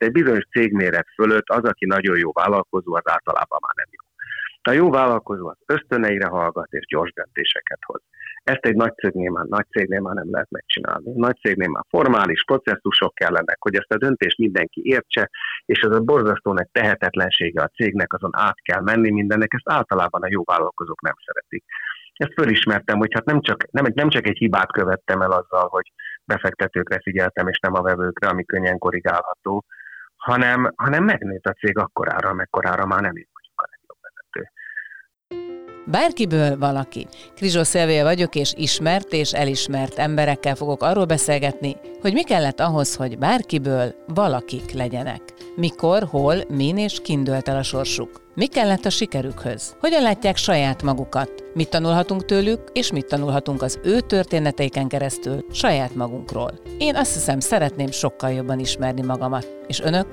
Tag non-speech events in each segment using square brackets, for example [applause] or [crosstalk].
Egy bizonyos cégméret fölött az, aki nagyon jó vállalkozó, az általában már nem jó. A jó vállalkozó az ösztöneire hallgat és gyors döntéseket hoz. Ezt egy nagy cégnél már, nagy cégnél már nem lehet megcsinálni. Nagy cégnél már formális processzusok kellenek, hogy ezt a döntést mindenki értse, és ez a borzasztó nagy tehetetlensége a cégnek, azon át kell menni mindennek, ezt általában a jó vállalkozók nem szeretik. Ezt fölismertem, hogy hát nem csak, nem, nem csak egy hibát követtem el azzal, hogy befektetőkre figyeltem, és nem a vevőkre, ami könnyen korrigálható, hanem, hanem megnőtt a cég akkorára, amekkorára már nem én vagyok a legjobb vezető. Bárkiből valaki. Krizsó Szelvéje vagyok, és ismert és elismert emberekkel fogok arról beszélgetni, hogy mi kellett ahhoz, hogy bárkiből valakik legyenek. Mikor, hol, min és kindölt el a sorsuk. Mi kellett a sikerükhöz? Hogyan látják saját magukat? Mit tanulhatunk tőlük, és mit tanulhatunk az ő történeteiken keresztül saját magunkról? Én azt hiszem, szeretném sokkal jobban ismerni magamat. És önök?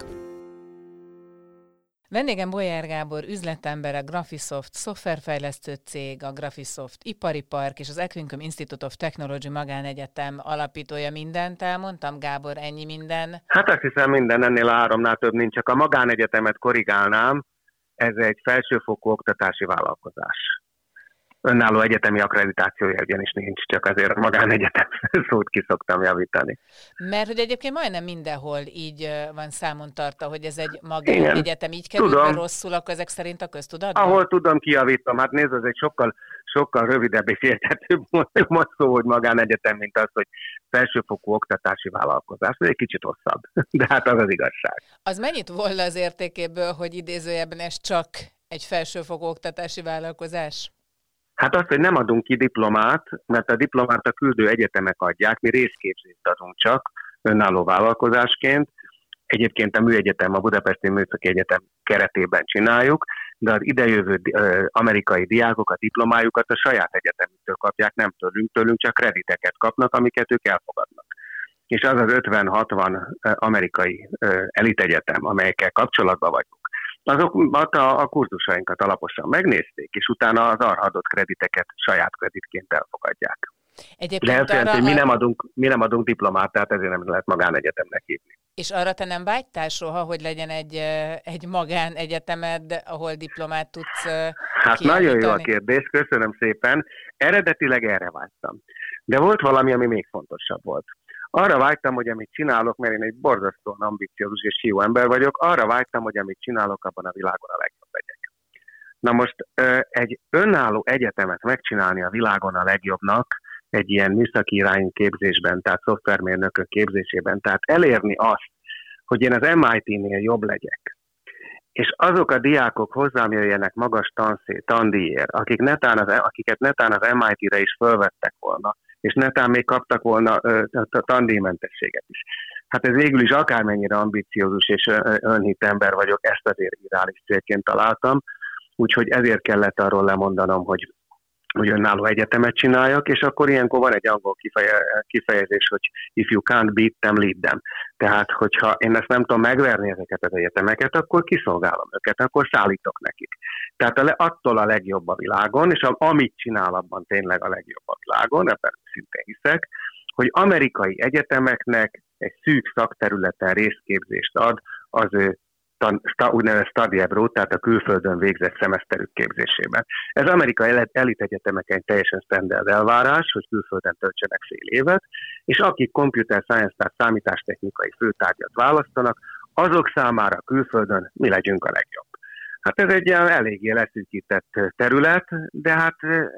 Vendégem Bolyár Gábor, üzletember, a Graphisoft szoftverfejlesztő cég, a Graphisoft ipari park és az Equincum Institute of Technology magánegyetem alapítója mindent elmondtam. Gábor, ennyi minden? Hát azt hiszem minden, ennél a háromnál több nincs, csak a magánegyetemet korrigálnám, ez egy felsőfokú oktatási vállalkozás önálló egyetemi akkreditációja ugyanis nincs, csak azért magánegyetem [laughs] szót ki szoktam javítani. Mert hogy egyébként majdnem mindenhol így van számon tartva, hogy ez egy magánegyetem, így kerül tudom. rosszul, akkor ezek szerint a köztudatban? Ahol tudom, kijavítom. Hát nézd, ez egy sokkal, sokkal rövidebb és érthetőbb [laughs] szó, hogy magánegyetem, mint az, hogy felsőfokú oktatási vállalkozás. Ez egy kicsit hosszabb, de hát az az igazság. Az mennyit volna az értékéből, hogy idézőjebben ez csak egy felsőfokú oktatási vállalkozás? Hát azt, hogy nem adunk ki diplomát, mert a diplomát a küldő egyetemek adják, mi részképzést adunk csak önálló vállalkozásként. Egyébként a műegyetem, a Budapesti Műszaki Egyetem keretében csináljuk, de az idejövő amerikai diákok a diplomájukat a saját egyetemüktől kapják, nem tőlünk, tőlünk csak krediteket kapnak, amiket ők elfogadnak. És az az 50-60 amerikai elitegyetem, amelyekkel kapcsolatban vagyunk, azok a, a kurzusainkat alaposan megnézték, és utána az arra adott krediteket saját kreditként elfogadják. Egyébként De ez jelenti, hogy mi nem, adunk, mi nem adunk diplomát, tehát ezért nem lehet magánegyetemnek hívni. És arra te nem vágytál soha, hogy legyen egy, egy magánegyetemed, ahol diplomát tudsz Hát nagyon jó a kérdés, köszönöm szépen. Eredetileg erre vágytam. De volt valami, ami még fontosabb volt arra vágytam, hogy amit csinálok, mert én egy borzasztóan ambiciózus és jó ember vagyok, arra vágytam, hogy amit csinálok, abban a világon a legjobb legyek. Na most egy önálló egyetemet megcsinálni a világon a legjobbnak, egy ilyen műszaki irányú képzésben, tehát szoftvermérnökök képzésében, tehát elérni azt, hogy én az MIT-nél jobb legyek, és azok a diákok hozzám jöjjenek magas tanszé, tandíjért, akik netán az, akiket netán az MIT-re is fölvettek volna, és netán még kaptak volna tandíjmentességet is. Hát ez végül is akármennyire ambiciózus és önhit ember vagyok, ezt azért irális célként találtam, úgyhogy ezért kellett arról lemondanom, hogy hogy önálló egyetemet csináljak, és akkor ilyenkor van egy angol kifejezés, hogy if you can't beat them, lead them. Tehát, hogyha én ezt nem tudom megverni ezeket az egyetemeket, akkor kiszolgálom őket, akkor szállítok nekik. Tehát a, attól a legjobb a világon, és amit csinál abban tényleg a legjobb a világon, ebben szintén hiszek, hogy amerikai egyetemeknek egy szűk szakterületen részképzést ad az ő úgynevezett study abroad, tehát a külföldön végzett szemeszterük képzésében. Ez amerikai elit egyetemeken teljesen standard elvárás, hogy külföldön töltsenek fél évet, és akik computer science, tehát számítástechnikai főtárgyat választanak, azok számára külföldön mi legyünk a legjobb. Hát ez egy ilyen eléggé leszűkített terület, de hát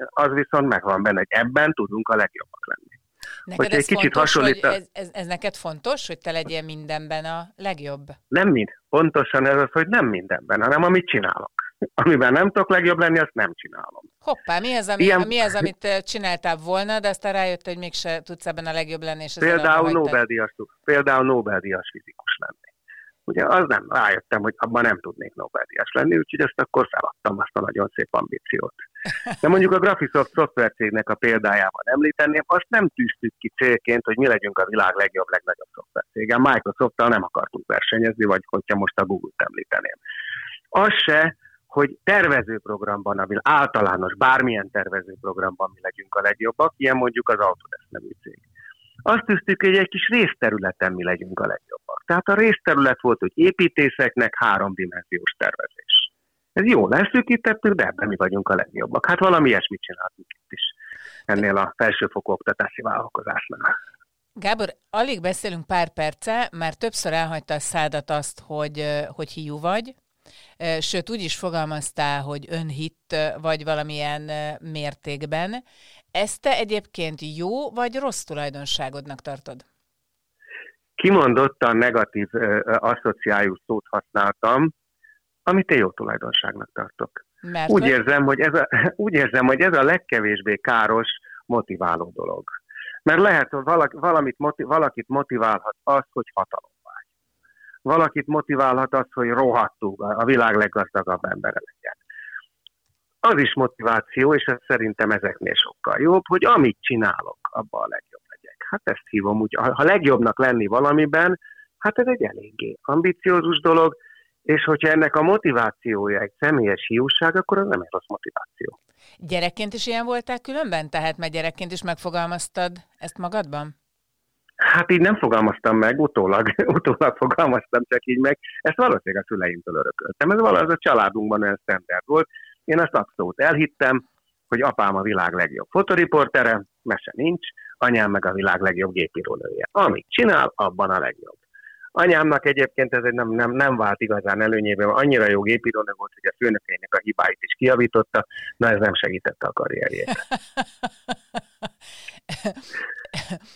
az viszont megvan benne, hogy ebben tudunk a legjobbak lenni. Neked ez egy kicsit fontos, hasonlít. Ez, ez, ez neked fontos, hogy te legyél mindenben a legjobb? Nem mind. Pontosan ez az, hogy nem mindenben, hanem amit csinálok. Amiben nem tudok legjobb lenni, azt nem csinálom. Hoppá, mi ez, ami, Ilyen... mi ez amit csináltál volna, de aztán rájött, hogy mégse tudsz ebben a legjobb lenni? És például Nobel-díjas, például Nobel-díjas fizikus lenni. Ugye az nem, rájöttem, hogy abban nem tudnék Nobel-díjas lenni, úgyhogy ezt akkor feladtam azt a nagyon szép ambíciót. De mondjuk a Graphisoft szoftvercégnek a példájában említeném, azt nem tűztük ki célként, hogy mi legyünk a világ legjobb, legnagyobb szoftvercége. Microsoft-tal nem akartunk versenyezni, vagy hogyha most a Google-t említeném. Az se, hogy tervezőprogramban, ami általános, bármilyen tervezőprogramban mi legyünk a legjobbak, ilyen mondjuk az Autodesk nevű cég. azt tűztük, hogy egy kis részterületen mi legyünk a legjobbak. Tehát a részterület volt, hogy építészeknek háromdimenziós tervezés. Ez jó leszűkítettük, de ebben mi vagyunk a legjobbak. Hát valami ilyesmit csináltunk itt is ennél a felsőfokú oktatási vállalkozásnál. Gábor, alig beszélünk pár perce, már többször elhagyta a szádat azt, hogy, hogy hiú vagy, sőt úgy is fogalmaztál, hogy önhit vagy valamilyen mértékben. Ezt te egyébként jó vagy rossz tulajdonságodnak tartod? Kimondottan negatív asszociájú szót használtam, amit én jó tulajdonságnak tartok. Mert úgy, érzem, hogy ez a, [laughs] úgy érzem, hogy ez a legkevésbé káros, motiváló dolog. Mert lehet, hogy valaki, valamit, valakit motiválhat az, hogy hatalom vágy. Valakit motiválhat az, hogy rohadtul a világ leggazdagabb embere legyen. Az is motiváció, és ez szerintem ezeknél sokkal jobb, hogy amit csinálok, abban a legjobb legyek. Hát ezt hívom úgy, ha legjobbnak lenni valamiben, hát ez egy eléggé ambiciózus dolog, és hogyha ennek a motivációja egy személyes hiúság, akkor az nem egy rossz motiváció. Gyerekként is ilyen voltál különben? Tehát mert gyerekként is megfogalmaztad ezt magadban? Hát így nem fogalmaztam meg, utólag, [laughs] utólag fogalmaztam csak így meg. Ezt valószínűleg a szüleimtől örököltem. Ez valahogy a családunkban olyan standard volt. Én azt abszolút elhittem, hogy apám a világ legjobb fotoriportere, mese nincs, anyám meg a világ legjobb gépírónője. Amit csinál, abban a legjobb. Anyámnak egyébként ez egy nem, nem, nem vált igazán előnyében, annyira jó gépírónő volt, hogy a főnökeinek a hibáit is kiavította, na ez nem segítette a karrierjét.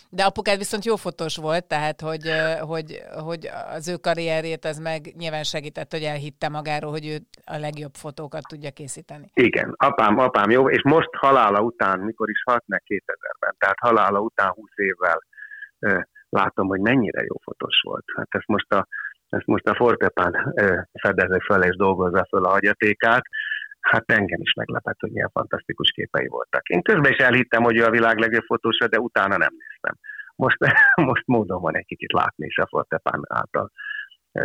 De apukád viszont jó fotós volt, tehát hogy, hogy, hogy az ő karrierjét az meg nyilván segített, hogy elhitte magáról, hogy ő a legjobb fotókat tudja készíteni. Igen, apám, apám jó, és most halála után, mikor is halt meg 2000-ben, tehát halála után 20 évvel látom, hogy mennyire jó fotós volt. Hát ezt most a, ezt most a Fortepán fedezi fel és dolgozza fel a hagyatékát, hát engem is meglepett, hogy milyen fantasztikus képei voltak. Én közben is elhittem, hogy ő a világ legjobb fotósa, de utána nem néztem. Most, [laughs] most módon van egy kicsit látni is a Fortepán által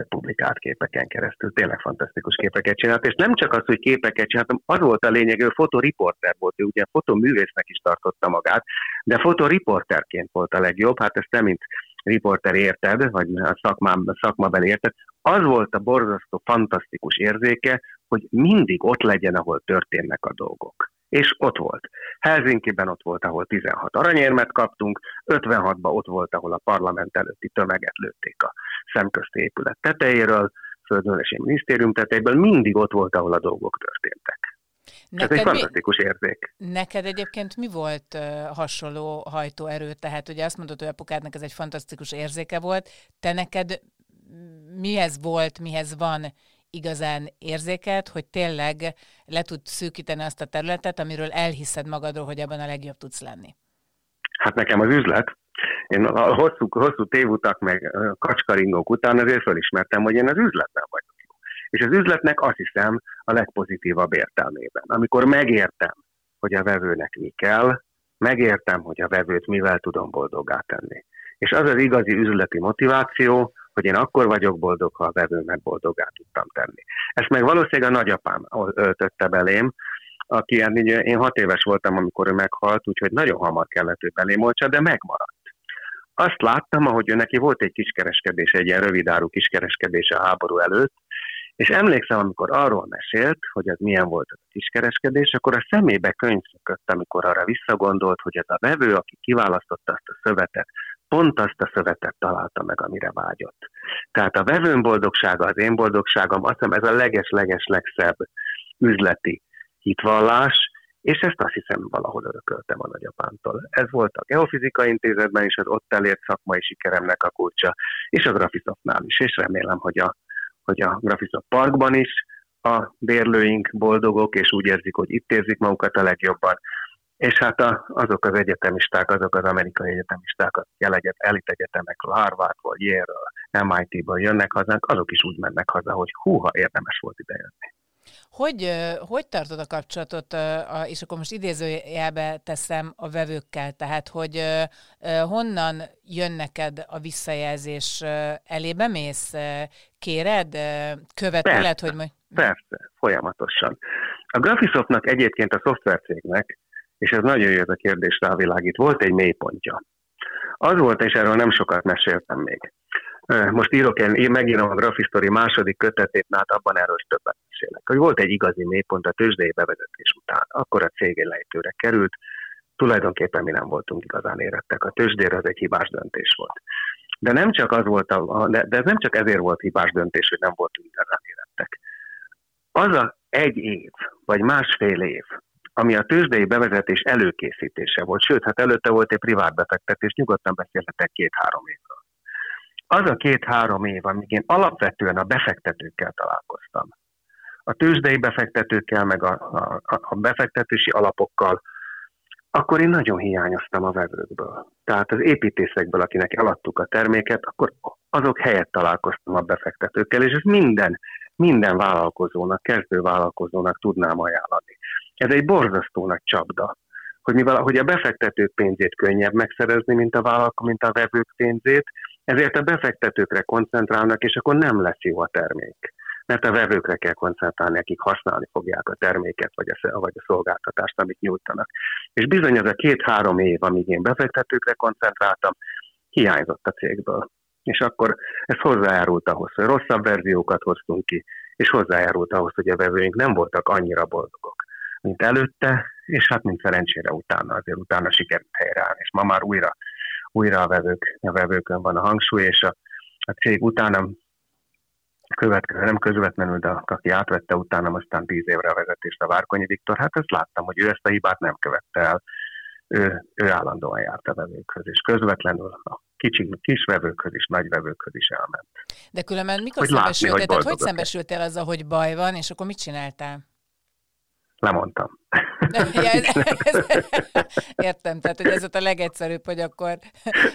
publikált képeken keresztül. Tényleg fantasztikus képeket csinált, és nem csak az, hogy képeket csináltam, az volt a lényeg, ő fotoriporter volt, ő ugye fotoművésznek is tartotta magát, de fotoriporterként volt a legjobb, hát ezt nem mint riporter érted, vagy a szakmám, a szakmában érted, az volt a borzasztó, fantasztikus érzéke, hogy mindig ott legyen, ahol történnek a dolgok. És ott volt. Helsinki-ben ott volt, ahol 16 aranyérmet kaptunk, 56-ban ott volt, ahol a parlament előtti tömeget lőtték a szemközti épület tetejéről, földművelési minisztérium tetejéből, mindig ott volt, ahol a dolgok történtek. Neked Ez egy fantasztikus mi, érzék. Neked egyébként mi volt uh, hasonló hajtóerő? Tehát ugye azt mondod, hogy apukádnak ez egy fantasztikus érzéke volt. Te neked mihez volt, mihez van igazán érzéket, hogy tényleg le tud szűkíteni azt a területet, amiről elhiszed magadról, hogy abban a legjobb tudsz lenni? Hát nekem az üzlet. Én a hosszú, hosszú tévutak meg kacskaringók után azért felismertem, hogy én az üzletben vagyok. És az üzletnek azt hiszem a legpozitívabb értelmében. Amikor megértem, hogy a vevőnek mi kell, megértem, hogy a vevőt mivel tudom boldoggá tenni. És az az igazi üzleti motiváció, hogy én akkor vagyok boldog, ha a vevőmet boldoggá tudtam tenni. Ezt meg valószínűleg a nagyapám öltötte belém, aki én hat éves voltam, amikor ő meghalt, úgyhogy nagyon hamar kellett ő belém olcsa, de megmaradt. Azt láttam, ahogy ő neki volt egy kiskereskedés, egy ilyen rövidárú kiskereskedése a háború előtt, és emlékszem, amikor arról mesélt, hogy ez milyen volt a kiskereskedés, akkor a szemébe könyvszökött, amikor arra visszagondolt, hogy ez a vevő, aki kiválasztotta azt a szövetet, pont azt a szövetet találta meg, amire vágyott. Tehát a vevőn boldogsága, az én boldogságom, azt hiszem ez a leges-leges legszebb üzleti hitvallás, és ezt azt hiszem valahol örököltem a nagyapámtól. Ez volt a Geofizika Intézetben is, az ott elért szakmai sikeremnek a kulcsa, és a Graphisoftnál is, és remélem, hogy a, hogy a Graphisoft Parkban is a bérlőink boldogok, és úgy érzik, hogy itt érzik magukat a legjobban, és hát a, azok az egyetemisták, azok az amerikai egyetemisták, akik elit egyetemekről, Harvardból, Yale-ről, MIT-ből jönnek hazánk, azok is úgy mennek haza, hogy húha, érdemes volt idejönni. Hogy, hogy tartod a kapcsolatot, és akkor most idézőjelbe teszem a vevőkkel, tehát hogy honnan jön neked a visszajelzés, elébe mész, kéred, követeled, hogy majd... Persze, folyamatosan. A Graphisoftnak egyébként a szoftvercégnek és ez nagyon jó ez a kérdés rávilágít. Volt egy mélypontja. Az volt, és erről nem sokat meséltem még. Most írok, én megírom a Graphistory második kötetét, hát abban erről is többet mesélek. Hogy volt egy igazi mélypont a tőzsdei bevezetés után. Akkor a cég lejtőre került, tulajdonképpen mi nem voltunk igazán érettek. A tőzsdére az egy hibás döntés volt. De nem csak az volt, a, de, de ez nem csak ezért volt hibás döntés, hogy nem voltunk igazán érettek. Az a egy év, vagy másfél év, ami a tőzsdei bevezetés előkészítése volt, sőt, hát előtte volt egy privát befektetés, nyugodtan beszélhetek két-három évről. Az a két-három év, amíg én alapvetően a befektetőkkel találkoztam, a tőzsdei befektetőkkel, meg a, a, a befektetési alapokkal, akkor én nagyon hiányoztam a vevőkből. Tehát az építészekből, akinek eladtuk a terméket, akkor azok helyett találkoztam a befektetőkkel, és ez minden, minden vállalkozónak, kezdő vállalkozónak tudnám ajánlani. Ez egy borzasztó nagy csapda, hogy mivel hogy a befektetők pénzét könnyebb megszerezni, mint a vállalkozó, mint a vevők pénzét, ezért a befektetőkre koncentrálnak, és akkor nem lesz jó a termék mert a vevőkre kell koncentrálni, akik használni fogják a terméket vagy a, vagy a szolgáltatást, amit nyújtanak. És bizony az a két-három év, amíg én befektetőkre koncentráltam, hiányzott a cégből. És akkor ez hozzájárult ahhoz, hogy rosszabb verziókat hoztunk ki, és hozzájárult ahhoz, hogy a vevőink nem voltak annyira boldogok, mint előtte, és hát mint szerencsére utána, azért utána sikerült helyreállni, és ma már újra, újra a, vevők, a vevőkön van a hangsúly, és a, a cég utána következő, nem közvetlenül, de aki átvette utána aztán tíz évre a vezetést a Várkonyi Viktor, hát ezt láttam, hogy ő ezt a hibát nem követte el. Ő, ő állandóan járt a vevőkhöz, és közvetlenül a kicsi, kis vevőkhöz is, nagy vevőkhöz is elment. De különben mikor hogy szembesültél, hogy, hogy szembesültél azzal, hogy baj van, és akkor mit csináltál? Lemondtam. [laughs] Ja, ez, [laughs] ez, értem, tehát hogy ez a legegyszerűbb, hogy akkor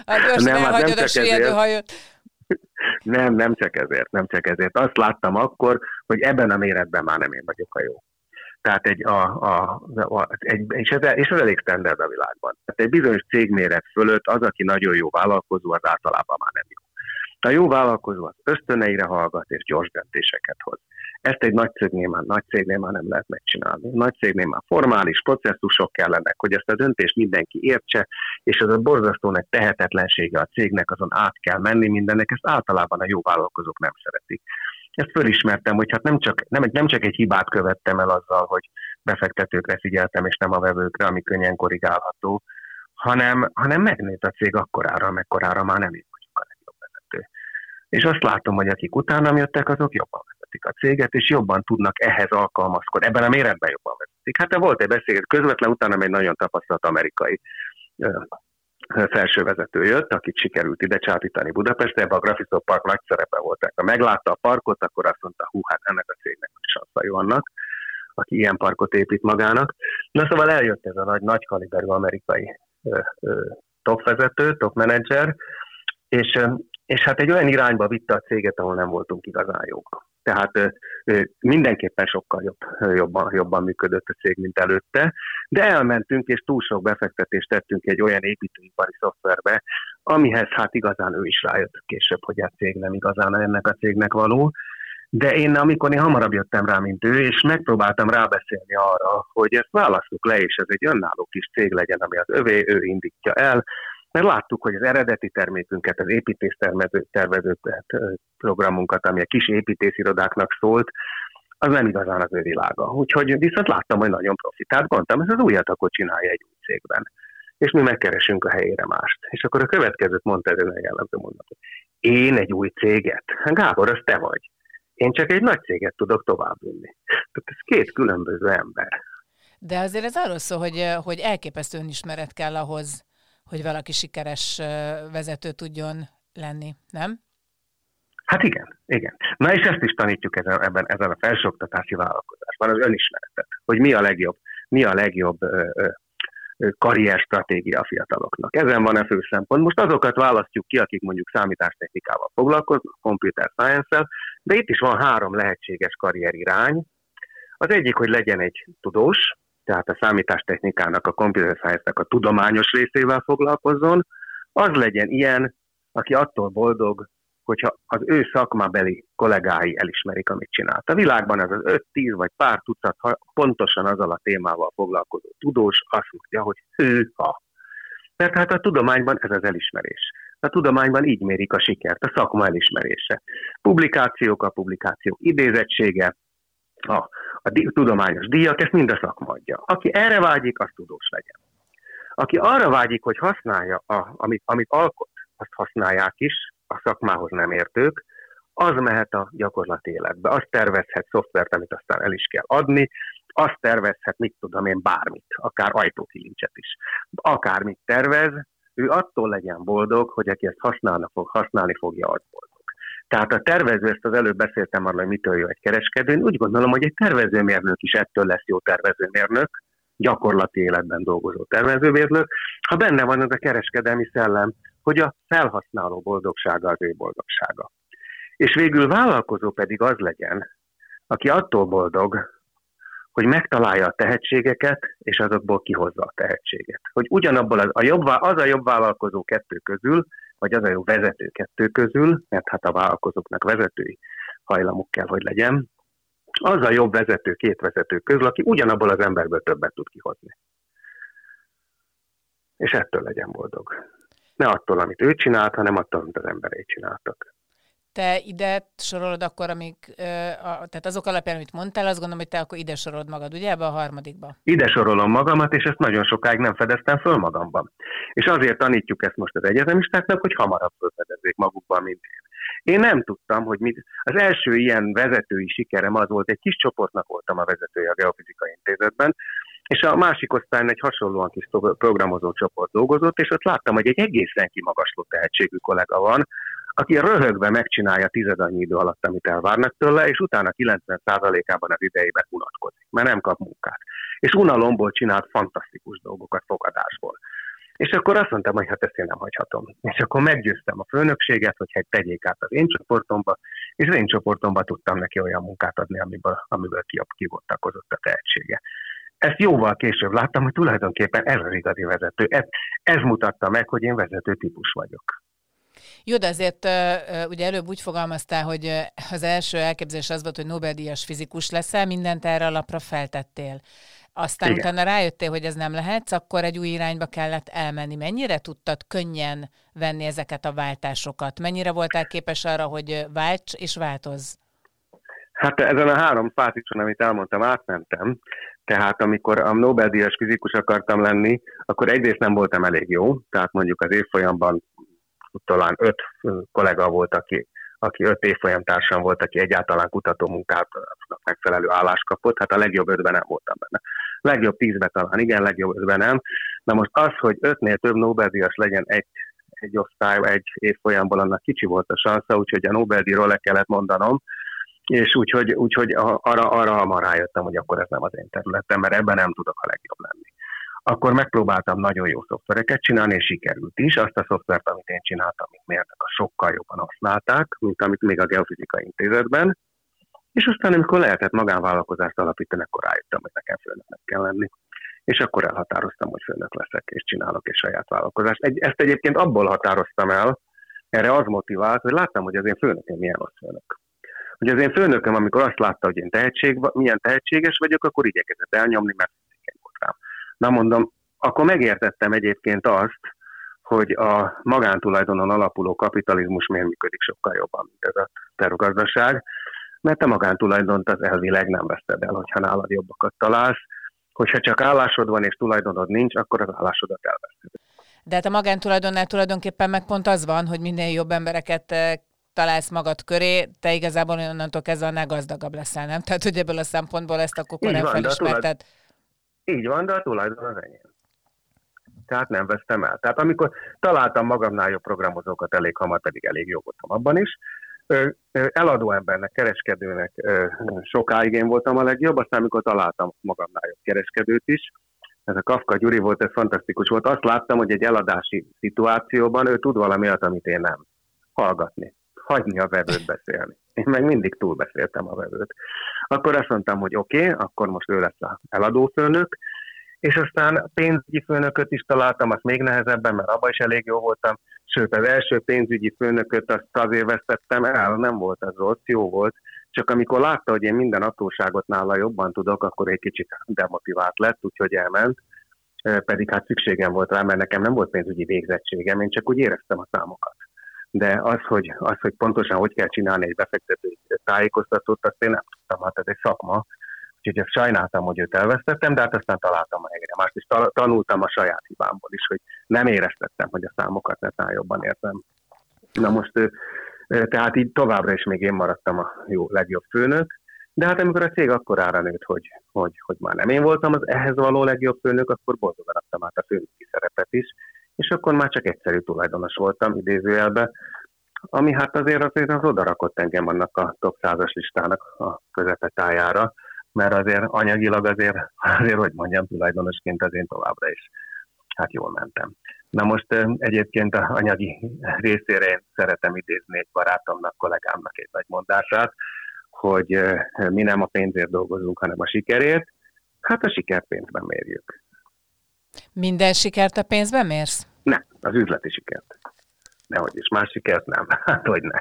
a gyorsan nem, hát elhagyod a süllyedő hajót. Nem, nem csak ezért, nem csak ezért. Azt láttam akkor, hogy ebben a méretben már nem én vagyok a jó. Tehát egy, a, a, a, egy, és, ez, és ez elég standard a világban. Tehát egy bizonyos cégméret fölött az, aki nagyon jó vállalkozó, az általában már nem jó. A jó vállalkozó az ösztöneire hallgat és gyors döntéseket hoz. Ezt egy nagy cégnél már, nagy cégnél már nem lehet megcsinálni. Nagy cégnél már formális processzusok kellenek, hogy ezt a döntést mindenki értse, és ez a borzasztó nagy tehetetlensége a cégnek, azon át kell menni mindennek, ezt általában a jó vállalkozók nem szeretik. Ezt fölismertem, hogy hát nem csak, nem, nem csak egy hibát követtem el azzal, hogy befektetőkre figyeltem, és nem a vevőkre, ami könnyen korrigálható, hanem, hanem megnőtt a cég akkorára, amekkorára már nem én vagyok a legjobb vezető. És azt látom, hogy akik utána jöttek, azok jobban vezetik a céget, és jobban tudnak ehhez alkalmazkodni. Ebben a méretben jobban vezetik. Hát volt egy beszélget, közvetlen utána egy nagyon tapasztalt amerikai felsővezető jött, akit sikerült ide csábítani Budapestre, ebben a Graphisoft Park nagy szerepe volt. Ha meglátta a parkot, akkor azt mondta, hú, hát ennek a cégnek is jó annak, aki ilyen parkot épít magának. Na szóval eljött ez a nagy, nagy kaliberű amerikai ö, ö, topvezető, topmenedzser, és, és hát egy olyan irányba vitte a céget, ahol nem voltunk igazán jók. Tehát mindenképpen sokkal jobb, jobban, jobban működött a cég, mint előtte, de elmentünk és túl sok befektetést tettünk egy olyan építőipari szoftverbe, amihez hát igazán ő is rájött később, hogy a cég nem igazán ennek a cégnek való, de én, amikor én hamarabb jöttem rá, mint ő, és megpróbáltam rábeszélni arra, hogy ezt választjuk le, és ez egy önálló kis cég legyen, ami az övé, ő indítja el, mert láttuk, hogy az eredeti termékünket, az építésztervező programunkat, ami a kis építészirodáknak szólt, az nem igazán az ő világa. Úgyhogy viszont láttam, hogy nagyon profitált. Gondoltam, ez az újat akkor csinálja egy új cégben. És mi megkeresünk a helyére mást. És akkor a következőt mondta ez egy jellemző mondat. Én egy új céget? Gábor, az te vagy. Én csak egy nagy céget tudok továbbvinni. Tehát ez két különböző ember. De azért ez arról szól, hogy, hogy elképesztő önismeret kell ahhoz, hogy valaki sikeres vezető tudjon lenni, nem? Hát igen, igen. Na és ezt is tanítjuk ezen, ebben, ezen a felsőoktatási vállalkozásban, az önismeretet, hogy mi a legjobb, mi a legjobb karrierstratégia a fiataloknak. Ezen van a fő szempont. Most azokat választjuk ki, akik mondjuk számítástechnikával foglalkoznak, computer science de itt is van három lehetséges karrierirány. Az egyik, hogy legyen egy tudós, tehát a számítástechnikának, a computer science a tudományos részével foglalkozzon, az legyen ilyen, aki attól boldog, hogyha az ő szakmabeli kollégái elismerik, amit csinált. A világban ez az 5-10 vagy pár tucat, ha pontosan azzal a témával foglalkozó tudós azt mondja, hogy hűha. Mert hát a tudományban ez az elismerés. A tudományban így mérik a sikert, a szakma elismerése. Publikációk, a publikáció idézettsége, a, a tudományos díjak, ezt mind a szakma adja. Aki erre vágyik, az tudós legyen. Aki arra vágyik, hogy használja, a, amit, amit alkot, azt használják is, a szakmához nem értők, az mehet a gyakorlati életbe. Azt tervezhet szoftvert, amit aztán el is kell adni, azt tervezhet, mit tudom én, bármit, akár ajtókilincset is. Akármit tervez, ő attól legyen boldog, hogy aki ezt használni, fog, használni fogja, az boldog. Tehát a tervező, ezt az előbb beszéltem arról, hogy mitől jó egy kereskedő, úgy gondolom, hogy egy tervezőmérnök is ettől lesz jó tervezőmérnök, gyakorlati életben dolgozó tervezőmérnök, ha benne van ez a kereskedelmi szellem, hogy a felhasználó boldogsága az ő boldogsága. És végül vállalkozó pedig az legyen, aki attól boldog, hogy megtalálja a tehetségeket, és azokból kihozza a tehetséget. Hogy ugyanabból az a jobb, az a jobb vállalkozó kettő közül, vagy az a jó vezető kettő közül, mert hát a vállalkozóknak vezetői hajlamuk kell, hogy legyen, az a jobb vezető két vezető közül, aki ugyanabból az emberből többet tud kihozni. És ettől legyen boldog. Ne attól, amit ő csinált, hanem attól, amit az emberei csináltak te ide sorolod akkor, amik, tehát azok alapján, amit mondtál, azt gondolom, hogy te akkor ide sorolod magad, ugye ebbe a harmadikba? Ide sorolom magamat, és ezt nagyon sokáig nem fedeztem föl magamban. És azért tanítjuk ezt most az egyetemistáknak, hogy hamarabb fölfedezzék magukban, mint én. Én nem tudtam, hogy mit. Az első ilyen vezetői sikerem az volt, egy kis csoportnak voltam a vezetője a Geofizikai Intézetben, és a másik osztályon egy hasonlóan kis programozó csoport dolgozott, és ott láttam, hogy egy egészen kimagasló tehetségű kollega van, aki röhögve megcsinálja tized annyi idő alatt, amit elvárnak tőle, és utána 90%-ában az idejében unatkozik, mert nem kap munkát. És unalomból csinált fantasztikus dolgokat fogadásból. És akkor azt mondtam, hogy hát ezt én nem hagyhatom. És akkor meggyőztem a főnökséget, hogy hát tegyék át az én csoportomba, és az én csoportomba tudtam neki olyan munkát adni, amiből, amiből kivontakozott a tehetsége. Ezt jóval később láttam, hogy tulajdonképpen ez az igazi vezető. Ez, ez mutatta meg, hogy én vezető típus vagyok. Jó, de azért ugye előbb úgy fogalmaztál, hogy az első elképzelés az volt, hogy Nobel-díjas fizikus leszel, mindent erre alapra feltettél. Aztán Igen. utána rájöttél, hogy ez nem lehetsz, akkor egy új irányba kellett elmenni. Mennyire tudtad könnyen venni ezeket a váltásokat? Mennyire voltál képes arra, hogy válts és változ? Hát ezen a három fázison, amit elmondtam, átmentem. Tehát amikor a Nobel-díjas fizikus akartam lenni, akkor egyrészt nem voltam elég jó, tehát mondjuk az évfolyamban talán öt kollega volt, aki, aki öt évfolyam társam volt, aki egyáltalán munkát megfelelő állást kapott, hát a legjobb ötben nem voltam benne. Legjobb tízben talán igen, legjobb ötben nem. Na most az, hogy ötnél több Nobel-díjas legyen egy, egy osztály, egy évfolyamból, annak kicsi volt a sansza, úgyhogy a Nobel-díjról le kellett mondanom, és úgyhogy, úgyhogy arra, arra hamar rájöttem, hogy akkor ez nem az én területem, mert ebben nem tudok a legjobb lenni akkor megpróbáltam nagyon jó szoftvereket csinálni, és sikerült is. Azt a szoftvert, amit én csináltam, mint mérnök, a sokkal jobban használták, mint amit még a Geofizikai Intézetben. És aztán, amikor lehetett magánvállalkozást alapítani, akkor rájöttem, hogy nekem főnöknek kell lenni. És akkor elhatároztam, hogy főnök leszek, és csinálok egy saját vállalkozást. Egy, ezt egyébként abból határoztam el, erre az motivált, hogy láttam, hogy az én főnököm milyen rossz főnök. Hogy az én főnököm, amikor azt látta, hogy én tehetség, milyen tehetséges vagyok, akkor igyekezett elnyomni, mert. Na mondom, akkor megértettem egyébként azt, hogy a magántulajdonon alapuló kapitalizmus miért működik sokkal jobban, mint ez a tervgazdaság, mert a magántulajdont az elvileg nem veszted el, hogyha nálad jobbakat találsz, hogyha csak állásod van és tulajdonod nincs, akkor az állásodat elveszted. De hát a magántulajdonnál tulajdonképpen meg pont az van, hogy minél jobb embereket eh, találsz magad köré, te igazából onnantól kezdve annál gazdagabb leszel, nem? Tehát, hogy ebből a szempontból ezt akkor korán felismerted. Így van, de a tulajdon az enyém. Tehát nem vesztem el. Tehát amikor találtam magamnál jobb programozókat, elég hamar pedig elég jó voltam abban is. Eladó embernek, kereskedőnek sokáig én voltam a legjobb, aztán amikor találtam magamnál jobb kereskedőt is, ez a Kafka Gyuri volt, ez fantasztikus volt. Azt láttam, hogy egy eladási szituációban ő tud valami olyat, amit én nem. Hallgatni. Hagyni a vevőt beszélni. Én meg mindig túlbeszéltem a vevőt. Akkor azt mondtam, hogy oké, okay, akkor most ő lesz a eladófőnök, és aztán pénzügyi főnököt is találtam, azt még nehezebben, mert abban is elég jó voltam, sőt az első pénzügyi főnököt azt azért vesztettem el, nem volt ez rossz, jó volt, csak amikor látta, hogy én minden apróságot nála jobban tudok, akkor egy kicsit demotivált lett, úgyhogy elment, pedig hát szükségem volt rá, mert nekem nem volt pénzügyi végzettségem, én csak úgy éreztem a számokat. De az, hogy, az, hogy pontosan hogy kell csinálni egy befektetői tájékoztatót, azt én nem tudtam, hát ez egy szakma, úgyhogy ezt sajnáltam, hogy őt elvesztettem, de hát aztán találtam a helyre. Mást is tanultam a saját hibámból is, hogy nem éreztettem, hogy a számokat netán jobban értem. Na most, tehát így továbbra is még én maradtam a jó, legjobb főnök, de hát amikor a cég akkor ára nőtt, hogy, hogy, hogy már nem én voltam az ehhez való legjobb főnök, akkor boldogan adtam át a főnöki szerepet is, és akkor már csak egyszerű tulajdonos voltam idézőjelbe, ami hát azért azért az odarakott engem annak a top 100-as listának a közepetájára, mert azért anyagilag azért, azért, hogy mondjam, tulajdonosként az én továbbra is hát jól mentem. Na most egyébként a anyagi részére én szeretem idézni egy barátomnak, kollégámnak egy nagy mondását, hogy mi nem a pénzért dolgozunk, hanem a sikerért. Hát a sikert pénzben mérjük. Minden sikert a pénzben mérsz? Nem, az üzleti sikert. Nehogy is, más sikert nem. [laughs] Hát hogy ne.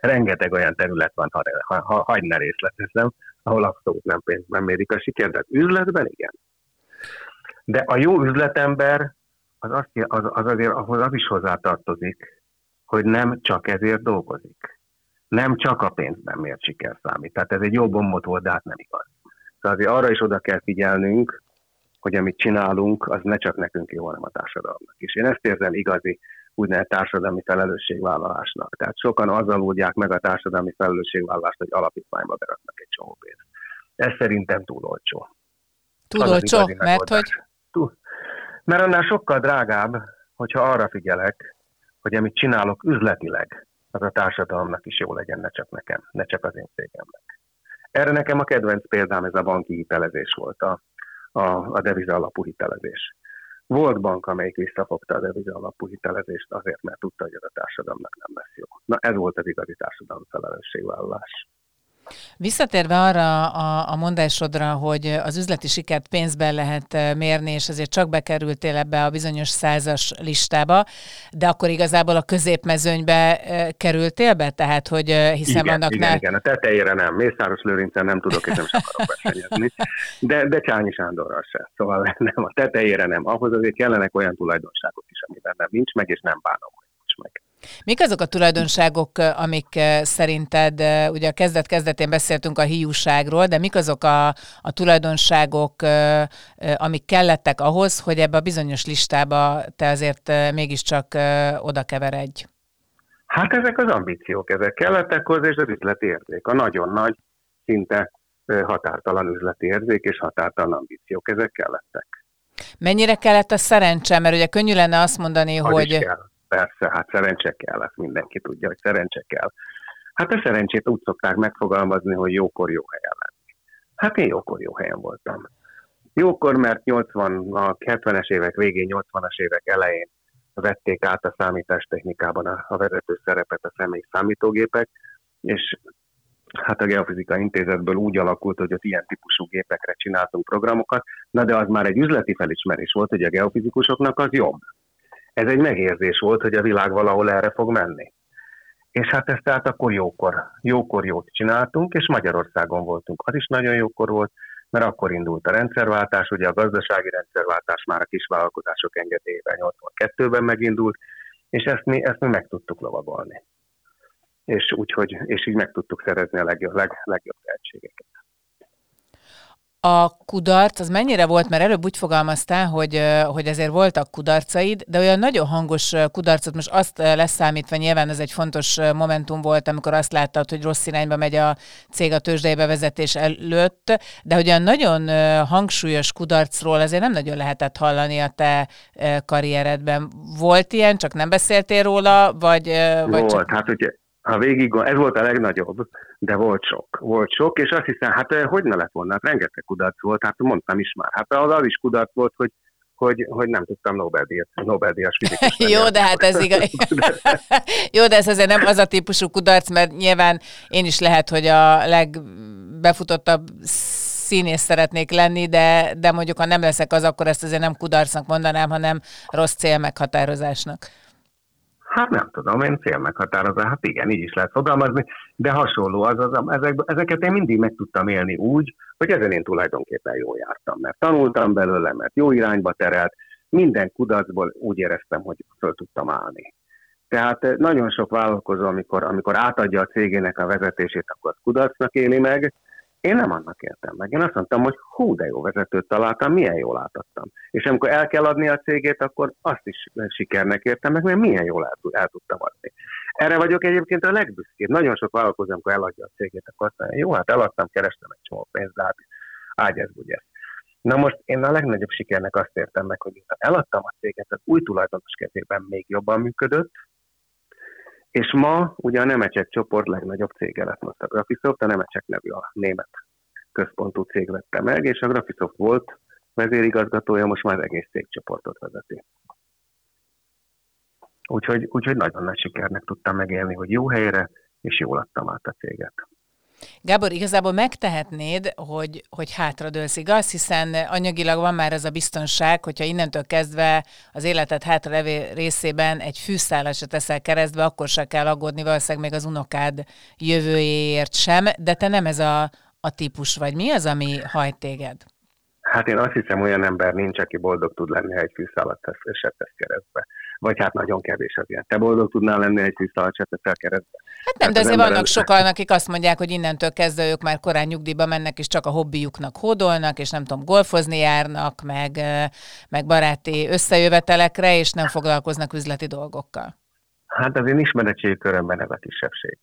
Rengeteg olyan terület van, ha, ha, ha hagy ne részletezem, ahol abszolút nem pénzben mérik a sikert, de üzletben igen. De a jó üzletember az, azt, az, az azért ahhoz az is hozzátartozik, hogy nem csak ezért dolgozik nem csak a pénzben miért siker számít. Tehát ez egy jó bombot volt, de hát nem igaz. Szóval azért arra is oda kell figyelnünk, hogy amit csinálunk, az ne csak nekünk jó, hanem a társadalomnak is. Én ezt érzem igazi úgynevezett társadalmi felelősségvállalásnak. Tehát sokan azzal oldják meg a társadalmi felelősségvállalást, hogy alapítványba beraknak egy csomó pénzt. Ez szerintem túl olcsó. Túl olcsó, mert hogy? Túl. Mert annál sokkal drágább, hogyha arra figyelek, hogy amit csinálok üzletileg, az a társadalomnak is jó legyen, ne csak nekem, ne csak az én cégemnek. Erre nekem a kedvenc példám ez a banki hitelezés volt, a, a, a deviza alapú hitelezés. Volt bank, amelyik visszafogta a deviza alapú hitelezést azért, mert tudta, hogy ez a társadalomnak nem lesz jó. Na ez volt az igazi társadalmi felelősségvállalás. Visszatérve arra a, a mondásodra, hogy az üzleti sikert pénzben lehet eh, mérni, és azért csak bekerültél ebbe a bizonyos százas listába, de akkor igazából a középmezőnybe eh, kerültél be? Tehát, hogy eh, hiszen igen, vannak... Igen, ne... igen, a tetejére nem. Mészáros Lőrincen nem tudok, és nem is akarok versenyezni. De, de Csányi Sándorral se. Szóval nem, a tetejére nem. Ahhoz azért kellenek olyan tulajdonságok is, amiben nem nincs meg, és nem bánom, hogy nincs meg. Mik azok a tulajdonságok, amik szerinted, ugye a kezdet-kezdetén beszéltünk a hiúságról, de mik azok a, a tulajdonságok, amik kellettek ahhoz, hogy ebbe a bizonyos listába te azért mégiscsak oda keveredj? Hát ezek az ambíciók, ezek kellettek hozzá, és az üzleti érzék. A nagyon nagy, szinte határtalan üzleti érzék és határtalan ambíciók, ezek kellettek. Mennyire kellett a szerencse? Mert ugye könnyű lenne azt mondani, az hogy... kell persze, hát szerencse kell, ezt mindenki tudja, hogy szerencse kell. Hát a szerencsét úgy szokták megfogalmazni, hogy jókor jó helyen lenni. Hát én jókor jó helyen voltam. Jókor, mert 80, a 70-es évek végén, 80-as évek elején vették át a számítástechnikában a, a vezető szerepet a személy számítógépek, és hát a Geofizika Intézetből úgy alakult, hogy ott ilyen típusú gépekre csináltunk programokat, na de az már egy üzleti felismerés volt, hogy a geofizikusoknak az jobb ez egy megérzés volt, hogy a világ valahol erre fog menni. És hát ezt tehát akkor jókor, jókor jót csináltunk, és Magyarországon voltunk. Az is nagyon jókor volt, mert akkor indult a rendszerváltás, ugye a gazdasági rendszerváltás már a kisvállalkozások engedélyében 82-ben megindult, és ezt mi, ezt mi meg tudtuk lovagolni. És, úgyhogy, és így meg tudtuk szerezni a legjobb, leg, legjobb a kudarc az mennyire volt, mert előbb úgy fogalmaztál, hogy, hogy ezért voltak kudarcaid, de olyan nagyon hangos kudarcot, most azt leszámítva nyilván ez egy fontos momentum volt, amikor azt láttad, hogy rossz irányba megy a cég a tőzsdei bevezetés előtt, de hogy olyan nagyon hangsúlyos kudarcról azért nem nagyon lehetett hallani a te karrieredben. Volt ilyen, csak nem beszéltél róla, vagy... volt, csak... hát ugye ha végig, ez volt a legnagyobb, de volt sok. Volt sok, és azt hiszem, hát hogy ne lett volna, hát rengeteg kudarc volt, hát mondtam is már. Hát az, az is kudarc volt, hogy hogy, hogy nem tudtam Nobel-díjat, Nobel-díjas fizikus. Jó, de hát ez igaz. [laughs] Jó, de ez azért nem az a típusú kudarc, mert nyilván én is lehet, hogy a legbefutottabb színész szeretnék lenni, de, de mondjuk ha nem leszek az, akkor ezt azért nem kudarcnak mondanám, hanem rossz cél meghatározásnak. Hát nem tudom, én meghatározom, hát igen, így is lehet fogalmazni, de hasonló az, az ezek, ezeket én mindig meg tudtam élni úgy, hogy ezen én tulajdonképpen jól jártam, mert tanultam belőle, mert jó irányba terelt, minden kudarcból úgy éreztem, hogy föl tudtam állni. Tehát eh, nagyon sok vállalkozó, amikor, amikor átadja a cégének a vezetését, akkor kudarcnak éli meg, én nem annak értem meg. Én azt mondtam, hogy hú, de jó vezetőt találtam, milyen jól átadtam. És amikor el kell adni a cégét, akkor azt is sikernek értem meg, mert milyen jól el, el tudtam adni. Erre vagyok egyébként a legbüszkébb. Nagyon sok vállalkozó, amikor eladja a cégét, akkor azt mondja, jó, hát eladtam, kerestem egy csomó pénzt, de hát ágy ez, ugye. Na most én a legnagyobb sikernek azt értem meg, hogy eladtam a céget, az új tulajdonos kezében még jobban működött, és ma ugye a Nemecsek csoport legnagyobb cége lett most a Graphisoft, a Nemecsek nevű a német központú cég vette meg, és a Graphisoft volt vezérigazgatója, most már egész cégcsoportot vezeti. Úgyhogy, úgyhogy nagyon nagy sikernek tudtam megélni, hogy jó helyre, és jól adtam át a céget. Gábor, igazából megtehetnéd, hogy, hogy hátradőlsz, igaz? Hiszen anyagilag van már ez a biztonság, hogyha innentől kezdve az életed hátralevő részében egy fűszálat se teszel keresztbe, akkor se kell aggódni valószínűleg még az unokád jövőjéért sem, de te nem ez a, a típus vagy. Mi az, ami hajt téged? Hát én azt hiszem, olyan ember nincs, aki boldog tud lenni, ha egy fűszálat tesz, se tesz keresztbe vagy hát nagyon kevés az ilyen. Te boldog tudnál lenni egy tisztalat se teszel keresztbe. Hát nem, hát de azért vannak el... sokan, akik azt mondják, hogy innentől kezdve ők már korán nyugdíjba mennek, és csak a hobbiuknak hódolnak, és nem tudom, golfozni járnak, meg, meg baráti összejövetelekre, és nem foglalkoznak üzleti dolgokkal. Hát az én ismeretségi körömben ez a kisebbség.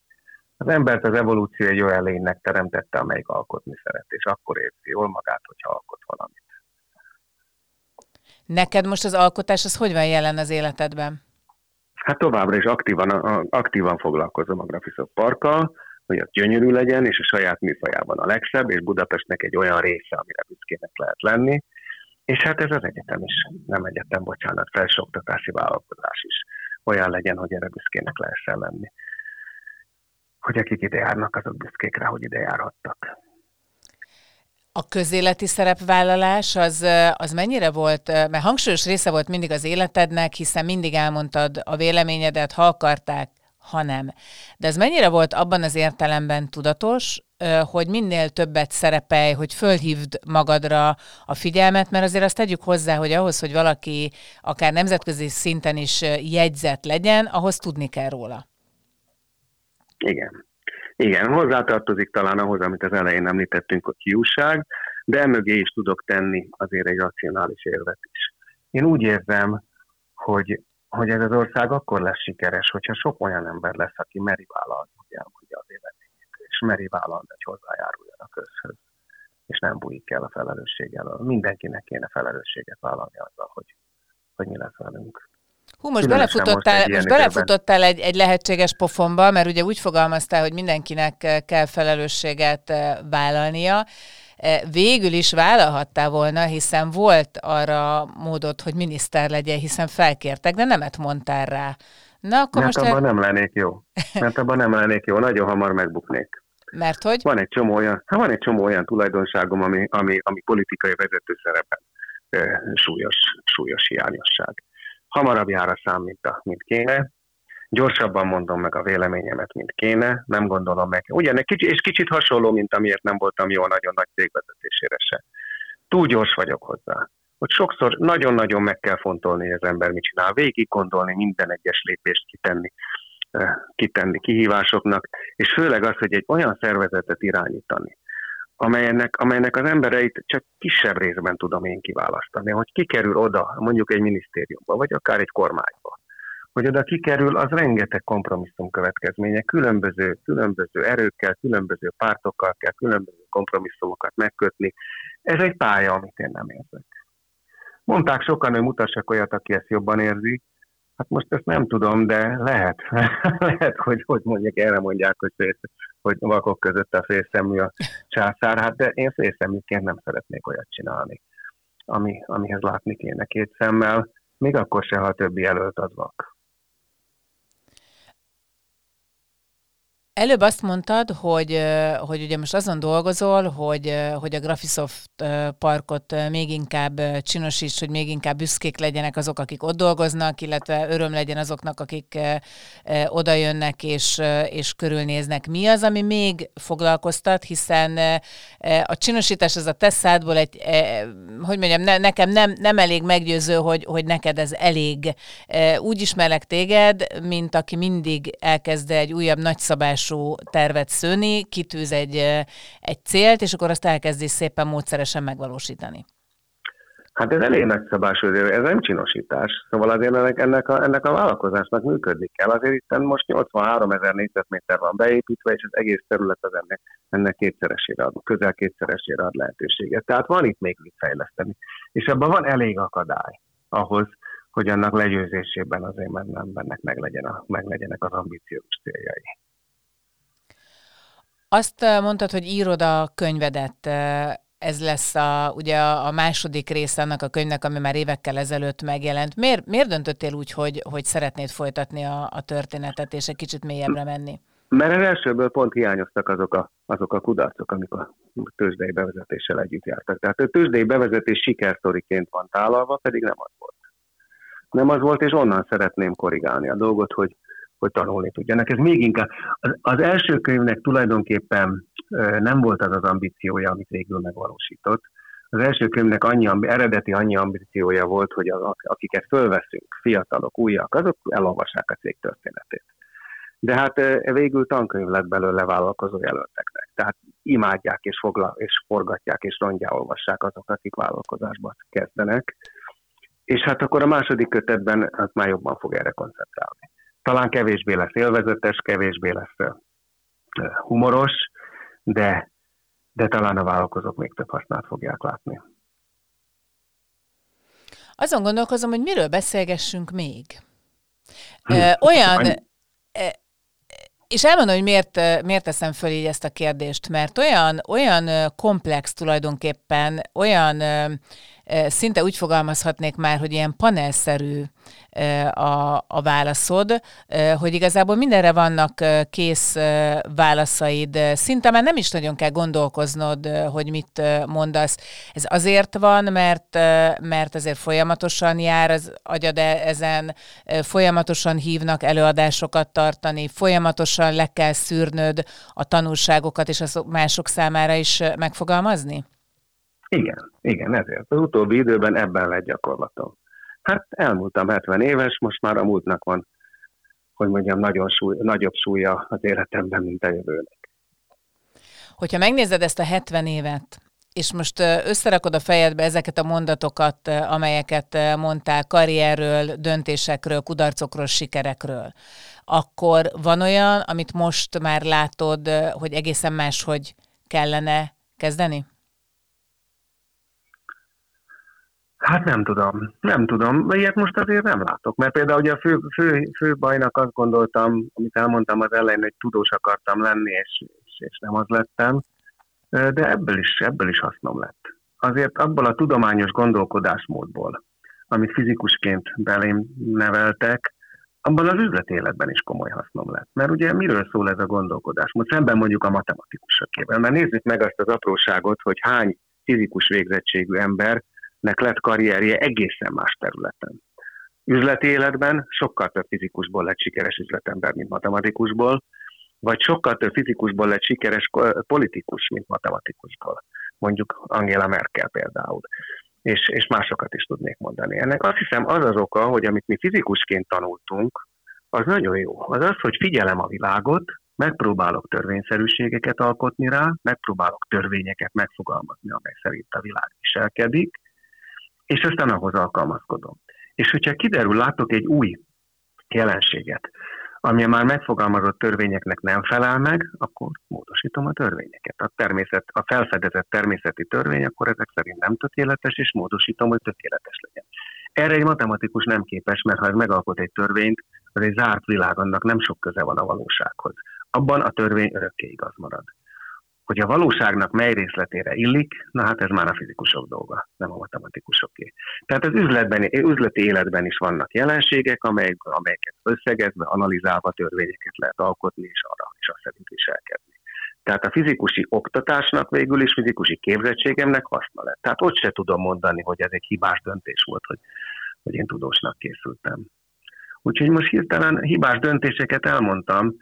Az embert az evolúció egy olyan lénynek teremtette, amelyik alkotni szeret, és akkor érzi jól magát, hogyha alkot valamit. Neked most az alkotás, az hogy van jelen az életedben? Hát továbbra is aktívan, aktívan foglalkozom a Graphisoft Parkkal, hogy az gyönyörű legyen, és a saját műfajában a legszebb, és Budapestnek egy olyan része, amire büszkének lehet lenni. És hát ez az egyetem is, nem egyetem, bocsánat, felsőoktatási vállalkozás is olyan legyen, hogy erre büszkének lehessen lenni. Hogy akik ide járnak, azok büszkék rá, hogy ide járhattak. A közéleti szerepvállalás az, az mennyire volt, mert hangsúlyos része volt mindig az életednek, hiszen mindig elmondtad a véleményedet, ha akarták, ha nem. De ez mennyire volt abban az értelemben tudatos, hogy minél többet szerepelj, hogy fölhívd magadra a figyelmet, mert azért azt tegyük hozzá, hogy ahhoz, hogy valaki akár nemzetközi szinten is jegyzett legyen, ahhoz tudni kell róla. Igen. Igen, hozzátartozik talán ahhoz, amit az elején említettünk, a kiúság, de emögé is tudok tenni azért egy racionális érvet is. Én úgy érzem, hogy, hogy ez az ország akkor lesz sikeres, hogyha sok olyan ember lesz, aki meri vállalni, elmondja az életét, és meri vállalni, hogy hozzájáruljon a közhöz, és nem bújik el a felelősséggel. Mindenkinek kéne felelősséget vállalni azzal, hogy, hogy mi lesz velünk. Hú, most belefutottál, most, most belefutottál egy, egy lehetséges pofonba, mert ugye úgy fogalmaztál, hogy mindenkinek eh, kell felelősséget eh, vállalnia. Eh, végül is vállalhattál volna, hiszen volt arra módod, hogy miniszter legyen, hiszen felkértek, de nemet mondtál rá. Na, akkor Mert most abban el... nem lennék jó. Mert abban nem lennék jó, nagyon hamar megbuknék. Mert hogy? Van egy csomó olyan, hát van egy csomó olyan tulajdonságom, ami, ami, ami politikai vezető szerepen e, súlyos, súlyos hiányosság hamarabb jár a szám, mint, a, mint kéne, gyorsabban mondom meg a véleményemet, mint kéne, nem gondolom meg. Ugyan, kicsi, és kicsit hasonló, mint amiért nem voltam jó nagyon nagy cégvezetésére se. Túl gyors vagyok hozzá. Hogy sokszor nagyon-nagyon meg kell fontolni, hogy az ember mit csinál, végig gondolni, minden egyes lépést kitenni, eh, kitenni kihívásoknak, és főleg az, hogy egy olyan szervezetet irányítani, amelynek, amelynek az embereit csak kisebb részben tudom én kiválasztani, hogy kikerül oda, mondjuk egy minisztériumba, vagy akár egy kormányba. Hogy oda kikerül, az rengeteg kompromisszum következménye, különböző, különböző erőkkel, különböző pártokkal kell különböző kompromisszumokat megkötni. Ez egy pálya, amit én nem érzek. Mondták sokan, hogy mutassak olyat, aki ezt jobban érzi, Hát most ezt nem tudom, de lehet, [laughs] lehet, hogy, hogy mondják, erre mondják, hogy, hogy vakok között a félszemű a császár, hát de én félszeműként nem szeretnék olyat csinálni, ami, amihez látni kéne két szemmel, még akkor se, ha a többi előtt az vak. Előbb azt mondtad, hogy, hogy ugye most azon dolgozol, hogy, hogy a Graphisoft parkot még inkább csinosíts, hogy még inkább büszkék legyenek azok, akik ott dolgoznak, illetve öröm legyen azoknak, akik oda jönnek és, és körülnéznek. Mi az, ami még foglalkoztat, hiszen a csinosítás az a te egy, hogy mondjam, ne, nekem nem, nem elég meggyőző, hogy, hogy neked ez elég. Úgy ismerlek téged, mint aki mindig elkezd egy újabb nagyszabású típusú tervet szőni, kitűz egy, egy célt, és akkor azt elkezdi szépen módszeresen megvalósítani. Hát ez elég nagyszabású, ez nem csinosítás. Szóval azért ennek, ennek, a, ennek a vállalkozásnak működni kell. Azért itt most 83 ezer négyzetméter van beépítve, és az egész terület az ennek, ennek kétszeresére ad, közel kétszeresére ad lehetőséget. Tehát van itt még mit fejleszteni. És ebben van elég akadály ahhoz, hogy annak legyőzésében azért mennek meg, legyen a, meg legyenek az ambíciós céljai. Azt mondtad, hogy írod a könyvedet, ez lesz a, ugye a második része annak a könyvnek, ami már évekkel ezelőtt megjelent. Miért, miért döntöttél úgy, hogy, hogy szeretnéd folytatni a, a történetet, és egy kicsit mélyebbre menni? Mert az elsőből pont hiányoztak azok a, azok a kudarcok, amik a tőzsdei bevezetéssel együtt jártak. Tehát a tőzsdei bevezetés sikersztoriként van tálalva, pedig nem az volt. Nem az volt, és onnan szeretném korrigálni a dolgot, hogy hogy tanulni tudjanak. Ez még inkább. Az, az első könyvnek tulajdonképpen nem volt az az ambíciója, amit végül megvalósított. Az első könyvnek annyi, eredeti annyi ambíciója volt, hogy az, akiket fölveszünk, fiatalok, újak, azok elolvassák a cég történetét. De hát végül tankönyv lett belőle vállalkozó jelölteknek. Tehát imádják és, foglal, és forgatják és rongyá olvassák azok, akik vállalkozásba kezdenek. És hát akkor a második kötetben az már jobban fog erre koncentrálni talán kevésbé lesz élvezetes, kevésbé lesz humoros, de, de talán a vállalkozók még több hasznát fogják látni. Azon gondolkozom, hogy miről beszélgessünk még. Hm. Olyan, és elmondom, hogy miért, miért teszem föl így ezt a kérdést, mert olyan, olyan komplex tulajdonképpen, olyan szinte úgy fogalmazhatnék már, hogy ilyen panelszerű a, a válaszod, hogy igazából mindenre vannak kész válaszaid. Szinte már nem is nagyon kell gondolkoznod, hogy mit mondasz. Ez azért van, mert, mert azért folyamatosan jár az agyad e, ezen, folyamatosan hívnak előadásokat tartani, folyamatosan le kell szűrnöd a tanulságokat, és az mások számára is megfogalmazni? Igen, igen, ezért. Az utóbbi időben ebben lett gyakorlatom. Hát elmúltam 70 éves, most már a múltnak van, hogy mondjam, nagyon súly, nagyobb súlya az életemben, mint a jövőnek. Hogyha megnézed ezt a 70 évet, és most összerakod a fejedbe ezeket a mondatokat, amelyeket mondtál karrierről, döntésekről, kudarcokról, sikerekről, akkor van olyan, amit most már látod, hogy egészen máshogy kellene kezdeni? Hát nem tudom, nem tudom. Ilyet most azért nem látok, mert például ugye a fő, fő, fő bajnak azt gondoltam, amit elmondtam az elején, hogy tudós akartam lenni, és, és, és nem az lettem, de ebből is, ebből is hasznom lett. Azért abból a tudományos gondolkodásmódból, amit fizikusként belém neveltek, abban az üzleti életben is komoly hasznom lett. Mert ugye miről szól ez a gondolkodás? Most szemben mondjuk a matematikusokével. Mert nézzük meg azt az apróságot, hogy hány fizikus végzettségű ember lett karrierje egészen más területen. Üzleti életben sokkal több fizikusból lett sikeres üzletember, mint matematikusból, vagy sokkal több fizikusból lett sikeres politikus, mint matematikusból. Mondjuk Angela Merkel például. És, és másokat is tudnék mondani. Ennek azt hiszem az az oka, hogy amit mi fizikusként tanultunk, az nagyon jó. Az az, hogy figyelem a világot, megpróbálok törvényszerűségeket alkotni rá, megpróbálok törvényeket megfogalmazni, amely szerint a világ viselkedik, és aztán ahhoz alkalmazkodom. És hogyha kiderül, látok egy új jelenséget, ami már megfogalmazott törvényeknek nem felel meg, akkor módosítom a törvényeket. A, természet, a felfedezett természeti törvény akkor ezek szerint nem tökéletes, és módosítom, hogy tökéletes legyen. Erre egy matematikus nem képes, mert ha ez megalkot egy törvényt, az egy zárt világ, annak nem sok köze van a valósághoz. Abban a törvény örökké igaz marad Hogy a valóságnak mely részletére illik, na hát ez már a fizikusok dolga, nem a matematikusoké. Tehát az üzletben, üzleti életben is vannak jelenségek, amelyek, amelyeket összegezve, analizálva törvényeket lehet alkotni, és arra is azt szerint viselkedni. Tehát a fizikusi oktatásnak végül is fizikusi képzettségemnek haszna lett. Tehát ott se tudom mondani, hogy ez egy hibás döntés volt, hogy, hogy én tudósnak készültem. Úgyhogy most hirtelen hibás döntéseket elmondtam,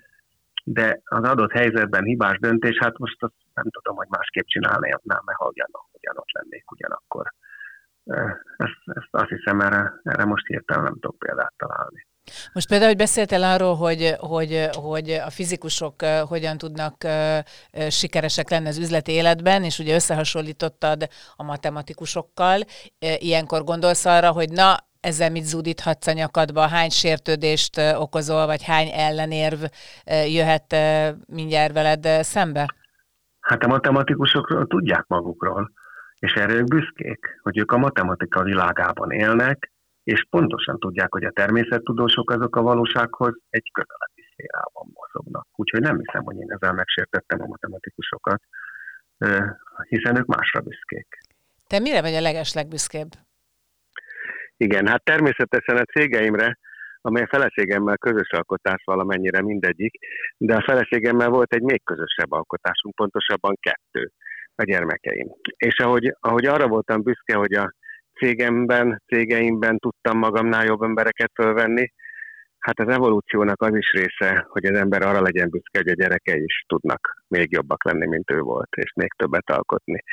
de az adott helyzetben hibás döntés, hát most azt nem tudom, hogy másképp csinálnám, mert ha ugyanott lennék ugyanakkor. Ezt, ezt azt hiszem, erre, erre most hirtelen nem tudok példát találni. Most például, hogy beszéltél arról, hogy, hogy, hogy a fizikusok hogyan tudnak sikeresek lenni az üzleti életben, és ugye összehasonlítottad a matematikusokkal. Ilyenkor gondolsz arra, hogy na, ezzel mit zúdíthatsz a nyakadba, hány sértődést okozol, vagy hány ellenérv jöhet mindjárt veled szembe? Hát a matematikusok tudják magukról, és erre ők büszkék, hogy ők a matematika világában élnek, és pontosan tudják, hogy a természettudósok azok a valósághoz egy közeleti szférában mozognak. Úgyhogy nem hiszem, hogy én ezzel megsértettem a matematikusokat, hiszen ők másra büszkék. Te mire vagy a leges legbüszkébb? Igen, hát természetesen a cégeimre, amely a feleségemmel közös alkotás valamennyire mindegyik, de a feleségemmel volt egy még közösebb alkotásunk, pontosabban kettő a gyermekeim. És ahogy, ahogy arra voltam büszke, hogy a cégemben, cégeimben tudtam magamnál jobb embereket fölvenni, hát az evolúciónak az is része, hogy az ember arra legyen büszke, hogy a gyerekei is tudnak még jobbak lenni, mint ő volt, és még többet alkotni.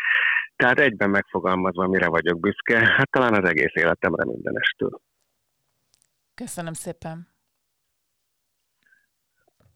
Tehát egyben megfogalmazva, mire vagyok büszke, hát talán az egész életemre mindenestől. Köszönöm szépen.